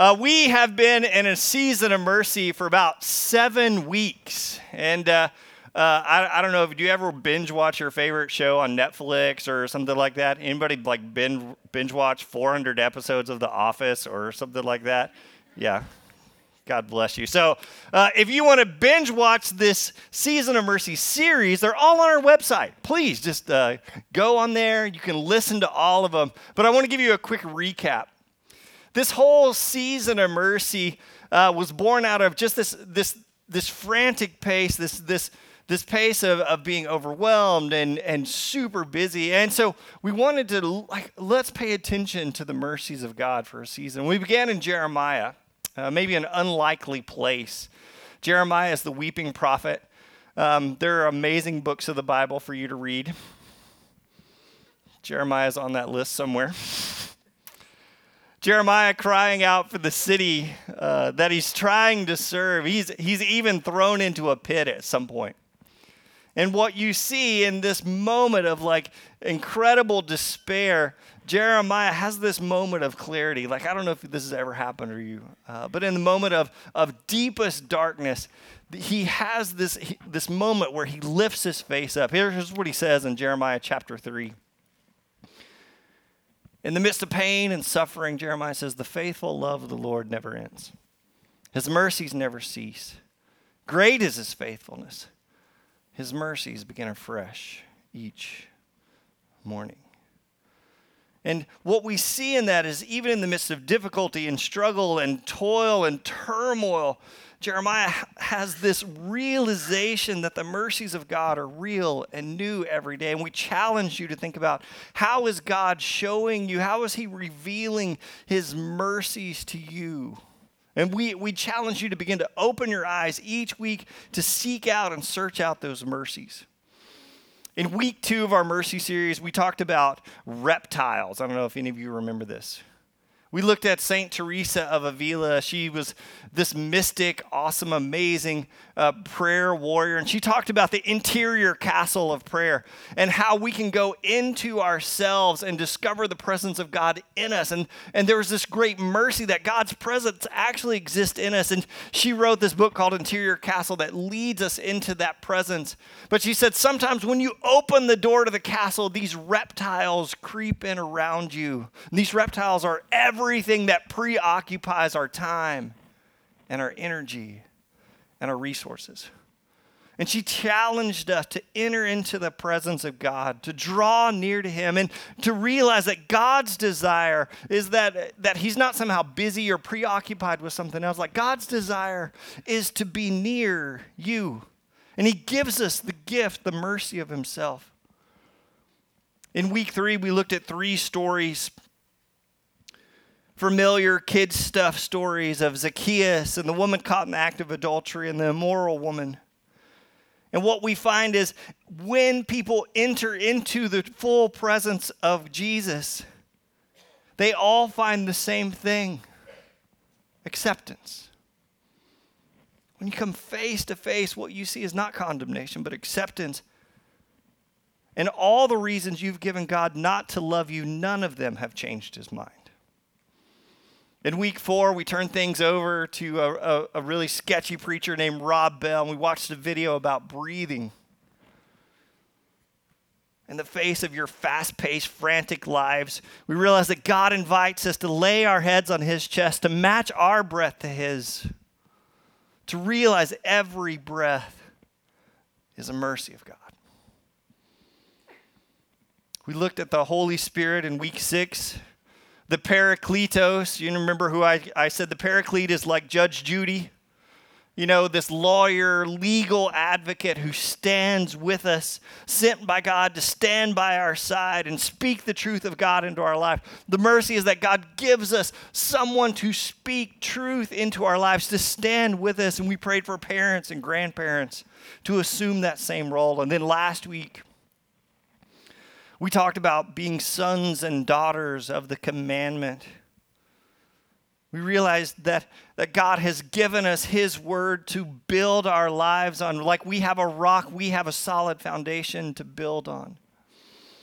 Uh, we have been in a season of mercy for about seven weeks. And uh, uh, I, I, don't know if do you ever binge watch your favorite show on Netflix or something like that? Anybody like binge, binge watch 400 episodes of The Office or something like that? Yeah. God bless you. So, uh, if you want to binge watch this Season of Mercy series, they're all on our website. Please just uh, go on there. You can listen to all of them. But I want to give you a quick recap. This whole season of mercy uh, was born out of just this, this, this frantic pace, this, this, this pace of, of being overwhelmed and, and super busy. And so we wanted to, like, let's pay attention to the mercies of God for a season. We began in Jeremiah, uh, maybe an unlikely place. Jeremiah is the weeping prophet. Um, there are amazing books of the Bible for you to read. Jeremiah is on that list somewhere. Jeremiah crying out for the city uh, that he's trying to serve. He's, he's even thrown into a pit at some point. And what you see in this moment of like incredible despair, Jeremiah has this moment of clarity. Like, I don't know if this has ever happened to you, uh, but in the moment of, of deepest darkness, he has this, this moment where he lifts his face up. Here's what he says in Jeremiah chapter 3. In the midst of pain and suffering, Jeremiah says, The faithful love of the Lord never ends. His mercies never cease. Great is his faithfulness. His mercies begin afresh each morning. And what we see in that is even in the midst of difficulty and struggle and toil and turmoil, Jeremiah has this realization that the mercies of God are real and new every day. And we challenge you to think about how is God showing you, how is He revealing His mercies to you? And we, we challenge you to begin to open your eyes each week to seek out and search out those mercies. In week two of our mercy series, we talked about reptiles. I don't know if any of you remember this. We looked at St. Teresa of Avila. She was this mystic, awesome, amazing uh, prayer warrior. And she talked about the interior castle of prayer and how we can go into ourselves and discover the presence of God in us. And, and there was this great mercy that God's presence actually exists in us. And she wrote this book called Interior Castle that leads us into that presence. But she said sometimes when you open the door to the castle, these reptiles creep in around you. And these reptiles are ever everything that preoccupies our time and our energy and our resources. And she challenged us to enter into the presence of God, to draw near to Him, and to realize that God's desire is that, that He's not somehow busy or preoccupied with something else. Like God's desire is to be near you. And He gives us the gift, the mercy of Himself. In week three, we looked at three stories familiar kids stuff stories of Zacchaeus and the woman caught in the act of adultery and the immoral woman. And what we find is when people enter into the full presence of Jesus, they all find the same thing acceptance. When you come face to face, what you see is not condemnation, but acceptance. And all the reasons you've given God not to love you, none of them have changed his mind. In week four, we turned things over to a, a, a, really sketchy preacher named Rob Bell, and we watched a video about breathing. In the face of your fast paced, frantic lives, we realize that God invites us to lay our heads on His chest, to match our breath to His, to realize every breath is a mercy of God. We looked at the Holy Spirit in week six the Parakletos. You remember who I, I said the Paraclete is like Judge Judy? You know, this lawyer, legal advocate who stands with us, sent by God to stand by our side and speak the truth of God into our life. The mercy is that God gives us someone to speak truth into our lives, to stand with us. And we prayed for parents and grandparents to assume that same role. And then last week, we talked about being sons and daughters of the commandment. We realized that, that God has given us His word to build our lives on. Like we have a rock, we have a solid foundation to build on.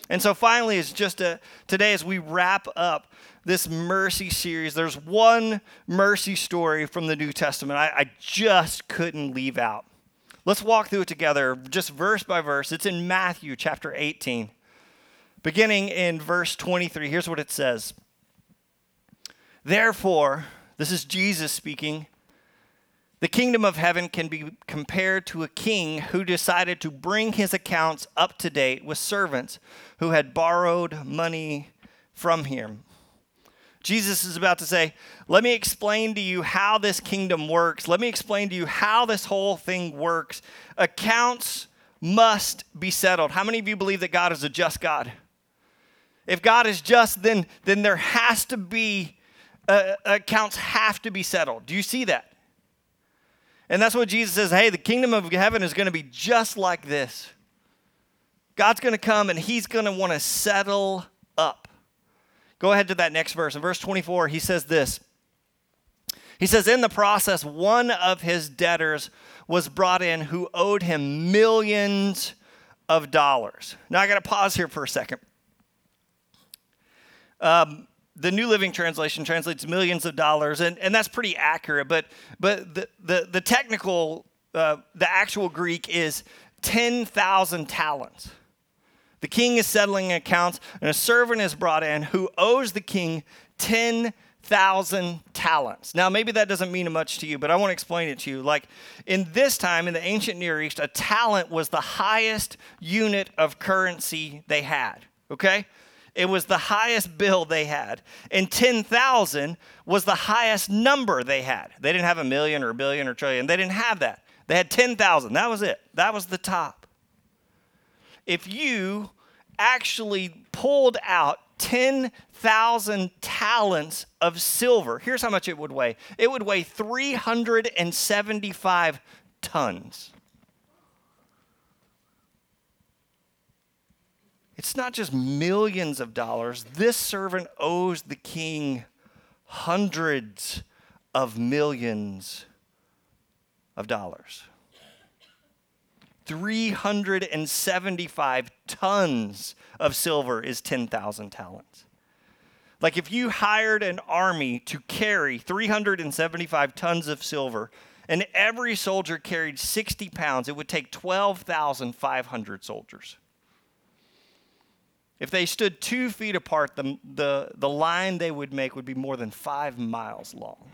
And so finally, it's just a, today as we wrap up this mercy series, there's one mercy story from the New Testament I, I just couldn't leave out. Let's walk through it together, just verse by verse. It's in Matthew chapter 18, beginning in verse 23. Here's what it says Therefore, this is Jesus speaking. The kingdom of heaven can be compared to a king who decided to bring his accounts up to date with servants who had borrowed money from him. Jesus is about to say, Let me explain to you how this kingdom works. Let me explain to you how this whole thing works. Accounts must be settled. How many of you believe that God is a just God? If God is just, then, then there has to be, uh, accounts have to be settled. Do you see that? And that's what Jesus says hey, the kingdom of heaven is going to be just like this. God's going to come and he's going to want to settle up. Go ahead to that next verse. In verse 24, he says this. He says, In the process, one of his debtors was brought in who owed him millions of dollars. Now I got to pause here for a second. Um, the New Living Translation translates millions of dollars, and, and that's pretty accurate. But but the the, the technical, uh, the actual Greek is ten thousand talents. The king is settling accounts, and a servant is brought in who owes the king ten thousand talents. Now, maybe that doesn't mean much to you, but I want to explain it to you. Like in this time in the ancient Near East, a talent was the highest unit of currency they had. Okay? It was the highest bill they had. And 10,000 was the highest number they had. They didn't have a million or a billion or a trillion. They didn't have that. They had 10,000. That was it. That was the top. If you actually pulled out 10,000 talents of silver, here's how much it would weigh it would weigh 375 tons. It's not just millions of dollars. This servant owes the king hundreds of millions of dollars. 375 tons of silver is 10,000 talents. Like if you hired an army to carry 375 tons of silver and every soldier carried 60 pounds, it would take 12,500 soldiers. If they stood two feet apart, the, the, the line they would make would be more than five miles long.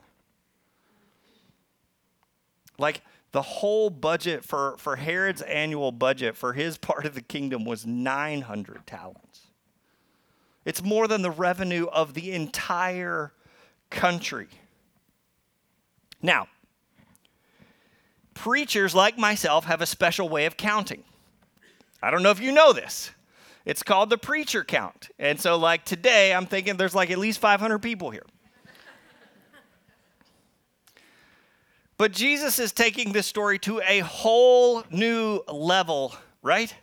Like the whole budget for, for Herod's annual budget for his part of the kingdom was 900 talents. It's more than the revenue of the entire country. Now, preachers like myself have a special way of counting. I don't know if you know this. It's called the preacher count. And so, like today, I'm thinking there's like at least 500 people here. but Jesus is taking this story to a whole new level, right?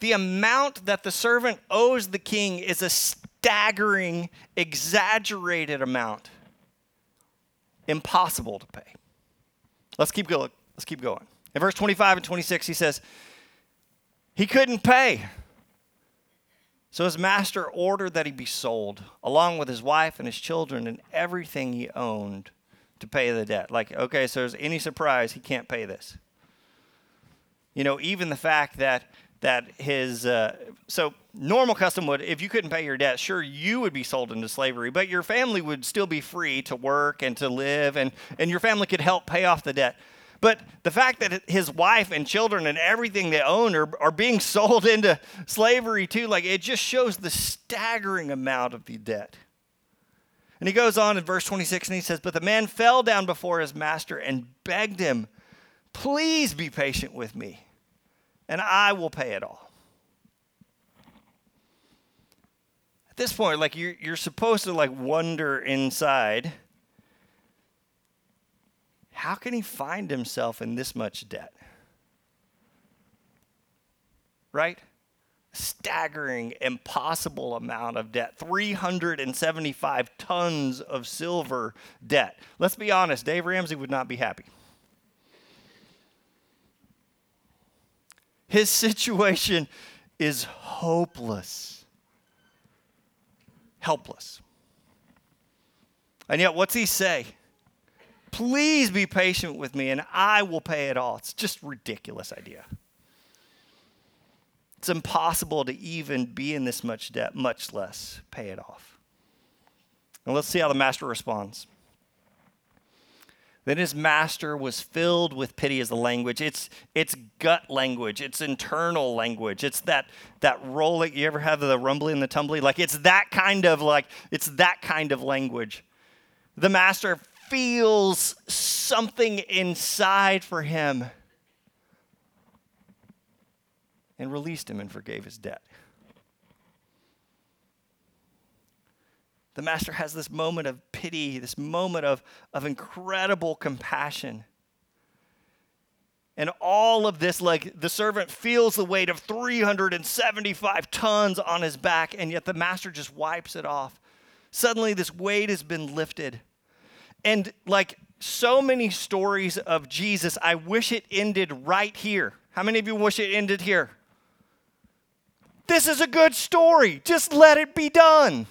The amount that the servant owes the king is a staggering, exaggerated amount. Impossible to pay. Let's keep going. Let's keep going. In verse 25 and 26, he says, He couldn't pay. So his master ordered that he be sold, along with his wife and his children and everything he owned, to pay the debt. Like, okay, so there's any surprise he can't pay this. You know, even the fact that that his uh, so normal custom would if you couldn't pay your debt sure you would be sold into slavery but your family would still be free to work and to live and and your family could help pay off the debt but the fact that his wife and children and everything they own are, are being sold into slavery too, like it just shows the staggering amount of the debt. And he goes on in verse 26 and he says, But the man fell down before his master and begged him, Please be patient with me, and I will pay it all. At this point, like you're, you're supposed to like wonder inside how can he find himself in this much debt? Right? Staggering, impossible amount of debt 375 tons of silver debt. Let's be honest, Dave Ramsey would not be happy. His situation is hopeless. Helpless. And yet, what's he say? Please be patient with me and I will pay it all. It's just ridiculous idea. It's impossible to even be in this much debt, much less pay it off. And let's see how the master responds. Then his master was filled with pity as the language. It's, it's gut language. It's internal language. It's that, that rolling. You ever have the rumbly and the tumbly? Like it's that kind of like, it's that kind of language. The master feels something inside for him and released him and forgave his debt. the master has this moment of pity, this moment of, of incredible compassion. And all of this, like the servant feels the weight of 375 tons on his back, and yet the master just wipes it off. Suddenly, this weight has been lifted. And like so many stories of Jesus, I wish it ended right here. How many of you wish it ended here? This is a good story. Just let it be done.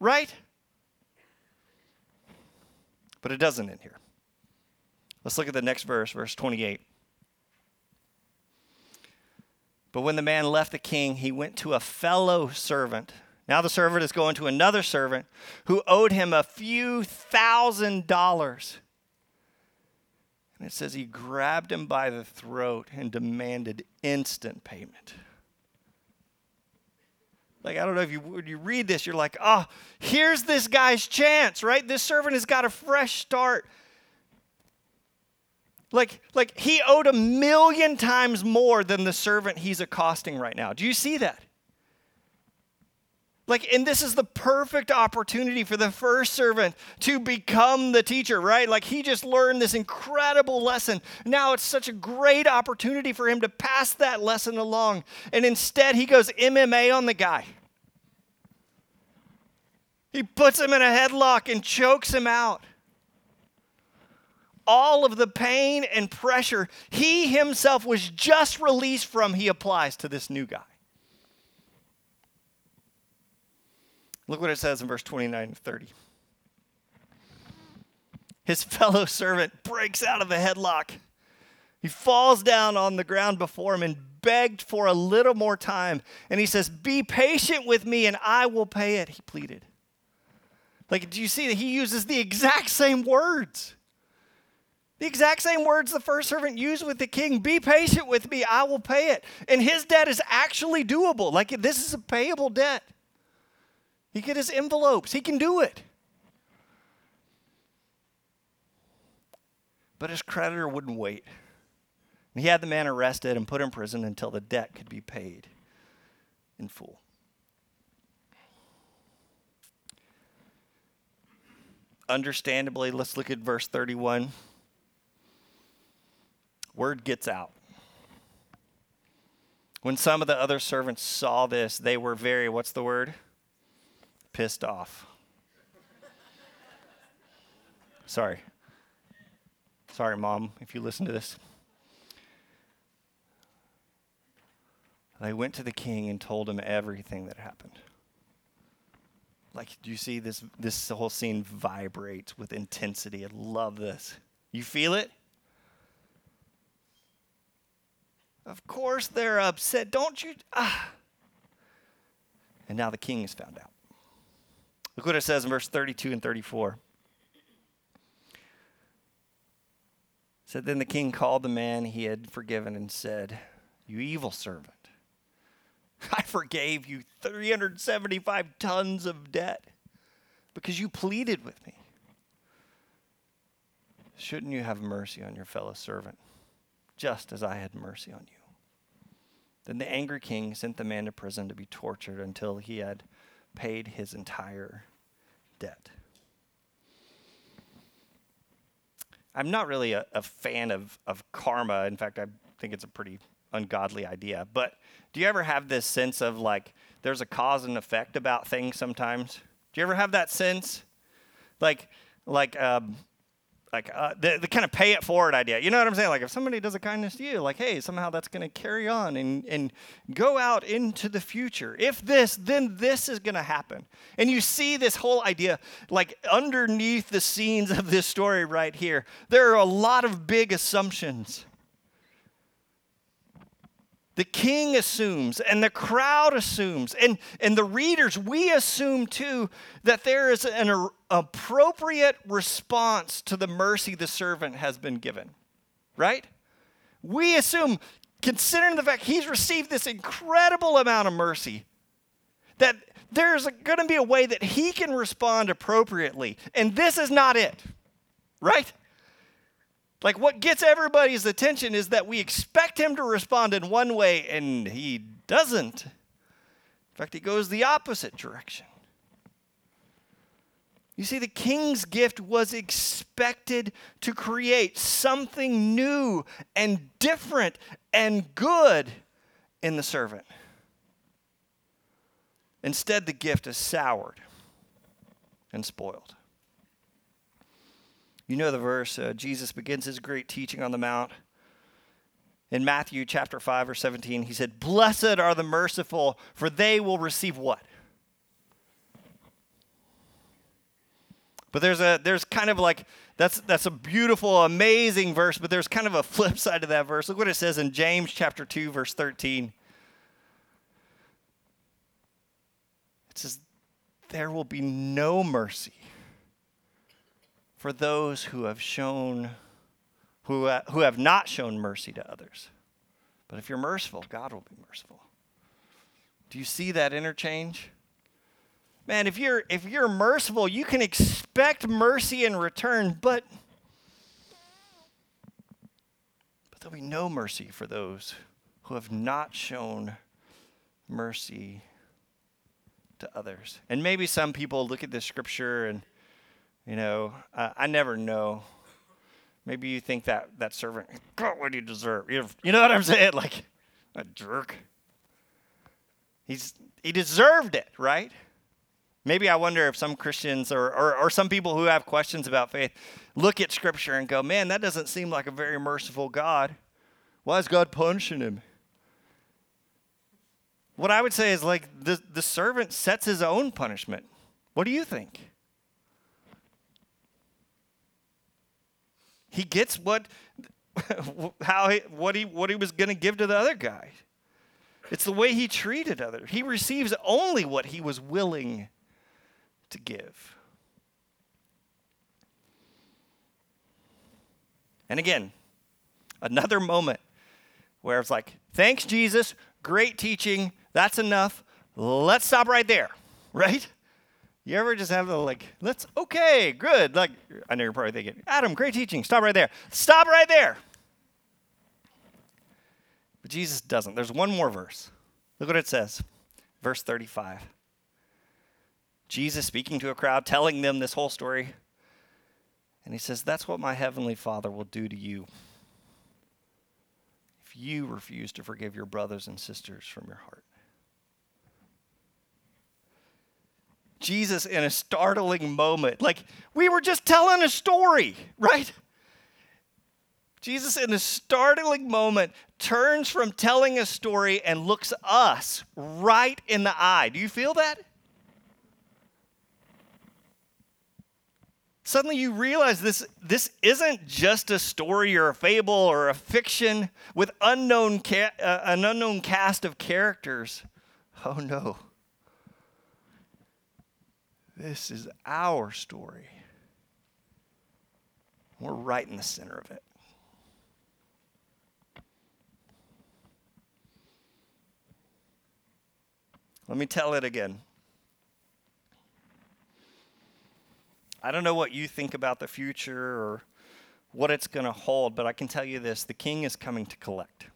Right? But it doesn't end here. Let's look at the next verse, verse 28. But when the man left the king, he went to a fellow servant. Now the servant is going to another servant who owed him a few thousand dollars. And it says he grabbed him by the throat and demanded instant payment. Like, I don't know if you, when you read this, you're like, oh, here's this guy's chance, right? This servant has got a fresh start. Like, like he owed a million times more than the servant he's accosting right now. Do you see that? Like, and this is the perfect opportunity for the first servant to become the teacher, right? Like, he just learned this incredible lesson. Now it's such a great opportunity for him to pass that lesson along. And instead, he goes MMA on the guy. He puts him in a headlock and chokes him out. All of the pain and pressure he himself was just released from, he applies to this new guy. Look what it says in verse 29 and 30. His fellow servant breaks out of the headlock. He falls down on the ground before him and begged for a little more time. And he says, Be patient with me and I will pay it, he pleaded. Like, do you see that he uses the exact same words? The exact same words the first servant used with the king Be patient with me, I will pay it. And his debt is actually doable. Like, this is a payable debt. He get his envelopes, he can do it. But his creditor wouldn't wait. And he had the man arrested and put in prison until the debt could be paid in full. understandably, let's look at verse 31. Word gets out. When some of the other servants saw this, they were very, what's the word? Pissed off. Sorry. Sorry, mom, if you listen to this. They went to the king and told him everything that happened. Like, do you see this? This whole scene vibrates with intensity. I love this. You feel it? Of course they're upset. Don't you? Ah. And now the king is found out. Look what it says in verse 32 and 34. It said, Then the king called the man he had forgiven and said, You evil servant. I forgave you 375 tons of debt because you pleaded with me. Shouldn't you have mercy on your fellow servant, just as I had mercy on you? Then the angry king sent the man to prison to be tortured until he had paid his entire debt. I'm not really a, a fan of, of karma. In fact, I think it's a pretty ungodly idea. But do you ever have this sense of like there's a cause and effect about things sometimes? Do you ever have that sense? Like, like, um, like uh, the, the kind of pay it forward idea. You know what I'm saying? Like if somebody does a kindness to you, like hey, somehow that's going to carry on and and go out into the future. If this, then this is going to happen. And you see this whole idea like underneath the scenes of this story right here. There are a lot of big assumptions the king assumes, and the crowd assumes, and, and the readers, we assume too that there is an appropriate response to the mercy the servant has been given, right? We assume, considering the fact he's received this incredible amount of mercy, that there's going to be a way that he can respond appropriately. And this is not it, right? Like, what gets everybody's attention is that we expect him to respond in one way and he doesn't. In fact, he goes the opposite direction. You see, the king's gift was expected to create something new and different and good in the servant. Instead, the gift is soured and spoiled. You know the verse. Uh, Jesus begins his great teaching on the Mount. In Matthew chapter 5 or 17, he said, Blessed are the merciful, for they will receive what? But there's a there's kind of like that's that's a beautiful, amazing verse, but there's kind of a flip side to that verse. Look what it says in James chapter 2, verse 13. It says, There will be no mercy for those who have shown who, uh, who have not shown mercy to others. But if you're merciful, God will be merciful. Do you see that interchange? Man, if you're if you're merciful, you can expect mercy in return, but but there'll be no mercy for those who have not shown mercy to others. And maybe some people look at this scripture and you know, uh, I never know. Maybe you think that that servant got what he deserved. You know what I'm saying? Like a jerk. He's he deserved it, right? Maybe I wonder if some Christians or, or, or some people who have questions about faith look at Scripture and go, man, that doesn't seem like a very merciful God. Why is God punishing him? What I would say is like the, the servant sets his own punishment. What do you think? He gets what how he, what he what he was going to give to the other guy. It's the way he treated others. He receives only what he was willing to give. And again, another moment where it's like, thanks, Jesus, great teaching, that's enough. Let's stop right there, right? You ever just have the like, let's, okay, good. Like, I know you're probably thinking, Adam, great teaching. Stop right there. Stop right there. But Jesus doesn't. There's one more verse. Look what it says. Verse 35. Jesus speaking to a crowd, telling them this whole story. And he says, That's what my heavenly Father will do to you if you refuse to forgive your brothers and sisters from your heart. Jesus in a startling moment. Like, we were just telling a story, right? Jesus, in a startling moment, turns from telling a story and looks us right in the eye. Do you feel that? Suddenly you realize this, this isn't just a story or a fable or a fiction with unknown ca- uh, an unknown cast of characters. Oh no. This is our story. We're right in the center of it. Let me tell it again. I don't know what you think about the future or what it's going to hold, but I can tell you this the king is coming to collect.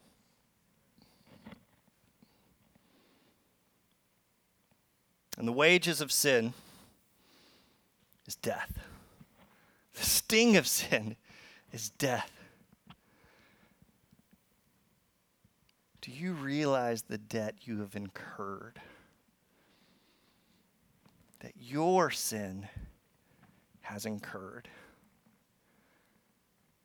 And the wages of sin is death. The sting of sin is death. Do you realize the debt you have incurred? That your sin has incurred.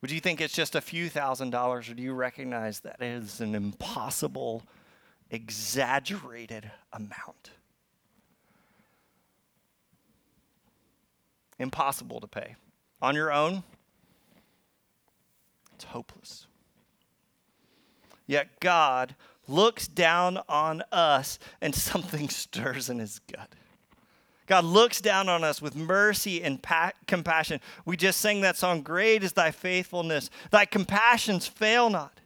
Would you think it's just a few thousand dollars, or do you recognize that it is an impossible, exaggerated amount? Impossible to pay. On your own, it's hopeless. Yet God looks down on us and something stirs in his gut. God looks down on us with mercy and pa- compassion. We just sang that song, Great is thy faithfulness, thy compassions fail not.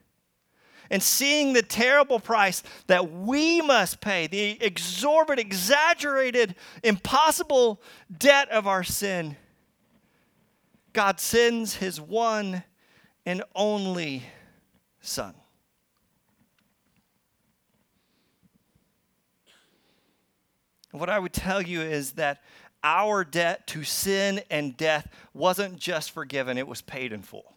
And seeing the terrible price that we must pay, the exorbitant, exaggerated, impossible debt of our sin, God sends his one and only Son. What I would tell you is that our debt to sin and death wasn't just forgiven, it was paid in full.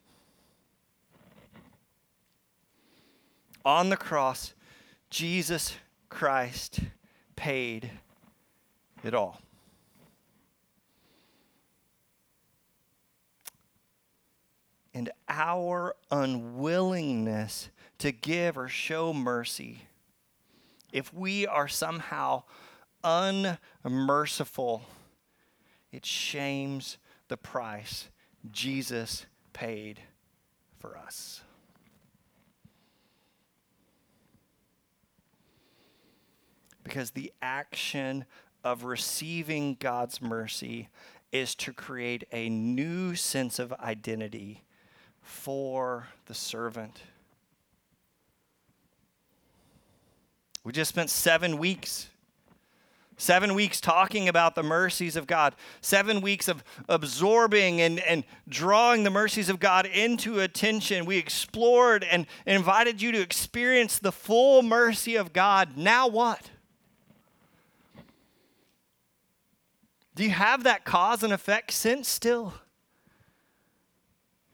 On the cross, Jesus Christ paid it all. And our unwillingness to give or show mercy, if we are somehow unmerciful, it shames the price Jesus paid for us. Because the action of receiving God's mercy is to create a new sense of identity for the servant. We just spent seven weeks Seven weeks talking about the mercies of God. Seven weeks of absorbing and, and drawing the mercies of God into attention. We explored and invited you to experience the full mercy of God. Now what? Do you have that cause and effect sense still?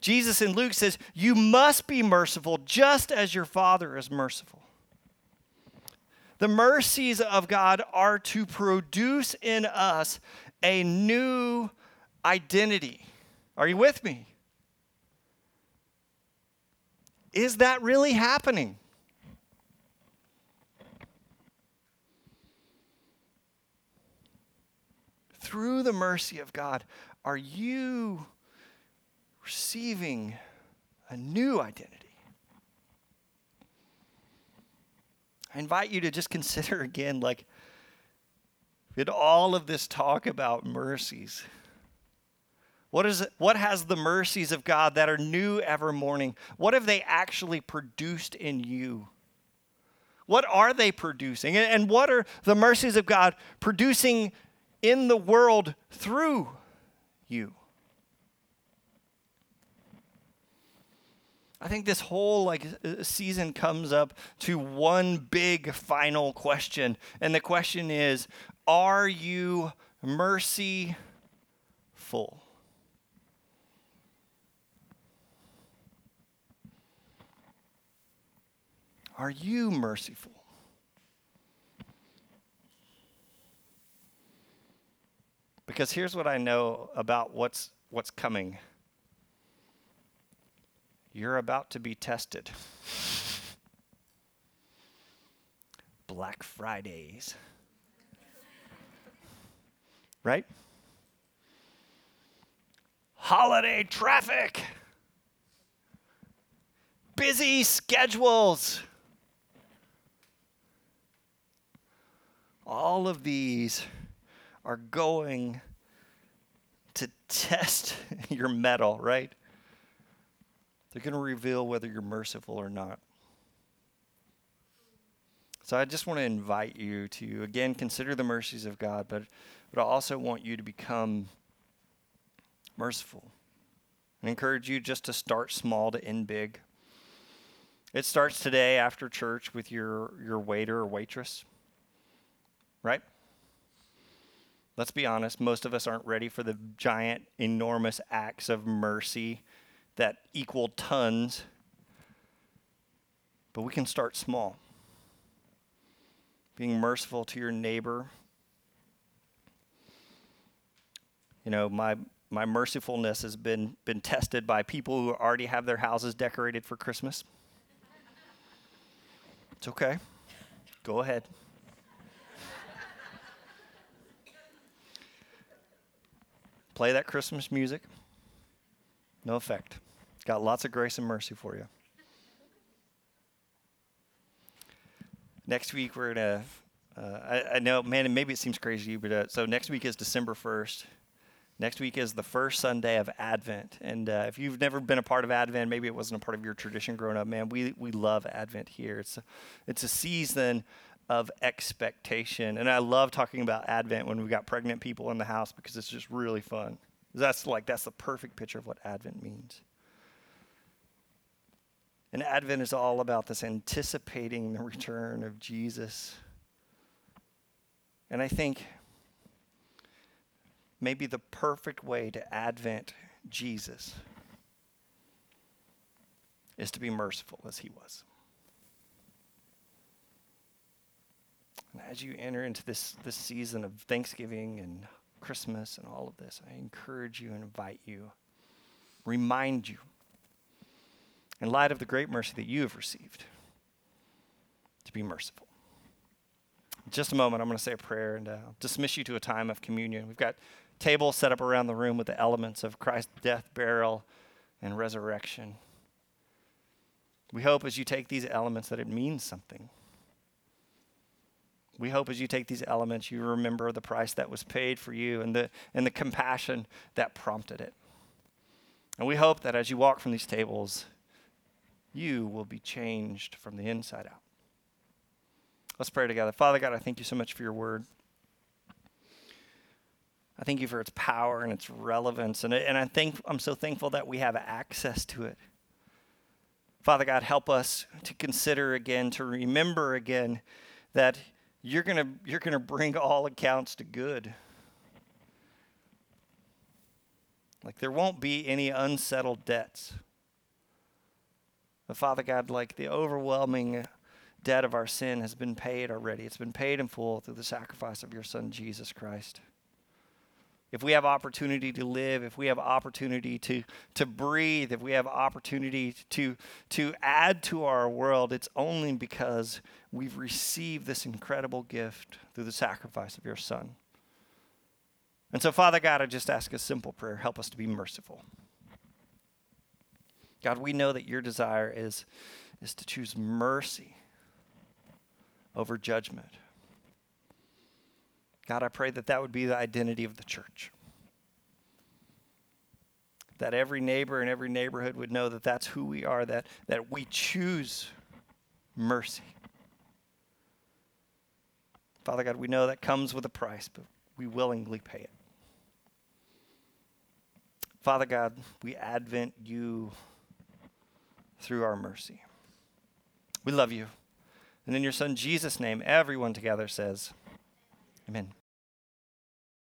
Jesus in Luke says, You must be merciful just as your Father is merciful. The mercies of God are to produce in us a new identity. Are you with me? Is that really happening? Through the mercy of God, are you receiving a new identity? I invite you to just consider again, like, in all of this talk about mercies, what is it, what has the mercies of God that are new every morning? What have they actually produced in you? What are they producing? And what are the mercies of God producing in the world through you? I think this whole like uh, season comes up to one big final question. And the question is, are you mercy full? Are you merciful? Because here's what I know about what's what's coming you're about to be tested. Black Fridays. Right? Holiday traffic. Busy schedules. All of these are going to test your mettle, right? They're going to reveal whether you're merciful or not. So I just want to invite you to, again, consider the mercies of God, but, but I also want you to become merciful. I encourage you just to start small to end big. It starts today after church with your, your waiter or waitress, right? Let's be honest, most of us aren't ready for the giant, enormous acts of mercy that equal tons, but we can start small. Being merciful to your neighbor. You know, my my mercifulness has been, been tested by people who already have their houses decorated for Christmas. It's okay. Go ahead. Play that Christmas music. No effect. Got lots of grace and mercy for you. Next week, we're going to, uh, I, I, know, man, maybe it seems crazy but uh, so next week is December 1st. Next week is the first Sunday of Advent. And uh, if you've never been a part of Advent, maybe it wasn't a part of your tradition growing up, man, we, we love Advent here. It's a, it's a season of expectation. And I love talking about Advent when we've got pregnant people in the house because it's just really fun. That's like, that's the perfect picture of what Advent means. And Advent is all about this anticipating the return of Jesus. And I think maybe the perfect way to Advent Jesus is to be merciful as he was. And as you enter into this, this season of Thanksgiving and Christmas and all of this, I encourage you and invite you, remind you, in light of the great mercy that you have received, to be merciful. In just a moment, I'm going to say a prayer and uh, dismiss you to a time of communion. We've got tables set up around the room with the elements of Christ's death, burial, and resurrection. We hope as you take these elements that it means something. We hope as you take these elements, you remember the price that was paid for you and the, and the compassion that prompted it. And we hope that as you walk from these tables, you will be changed from the inside out. Let's pray together. Father God, I thank you so much for your word. I thank you for its power and its relevance. And, and I think I'm so thankful that we have access to it. Father God, help us to consider again, to remember again that you're going you're going to bring all accounts to good. Like there won't be any unsettled debts. But Father God, like the overwhelming debt of our sin has been paid already. It's been paid in full through the sacrifice of your Son, Jesus Christ if we have opportunity to live, if we have opportunity to, to breathe, if we have opportunity to, to add to our world, it's only because we've received this incredible gift through the sacrifice of your Son. And so, Father God, I just ask a simple prayer help us to be merciful. God, we know that your desire is, is to choose mercy over judgment. God, I pray that that would be the identity of the church. That every neighbor and every neighborhood would know that that's who we are, that, that we choose mercy. Father God, we know that comes with a price, but we willingly pay it. Father God, we advent you through our mercy. We love you. And in your Son Jesus' name, everyone together says, Amen.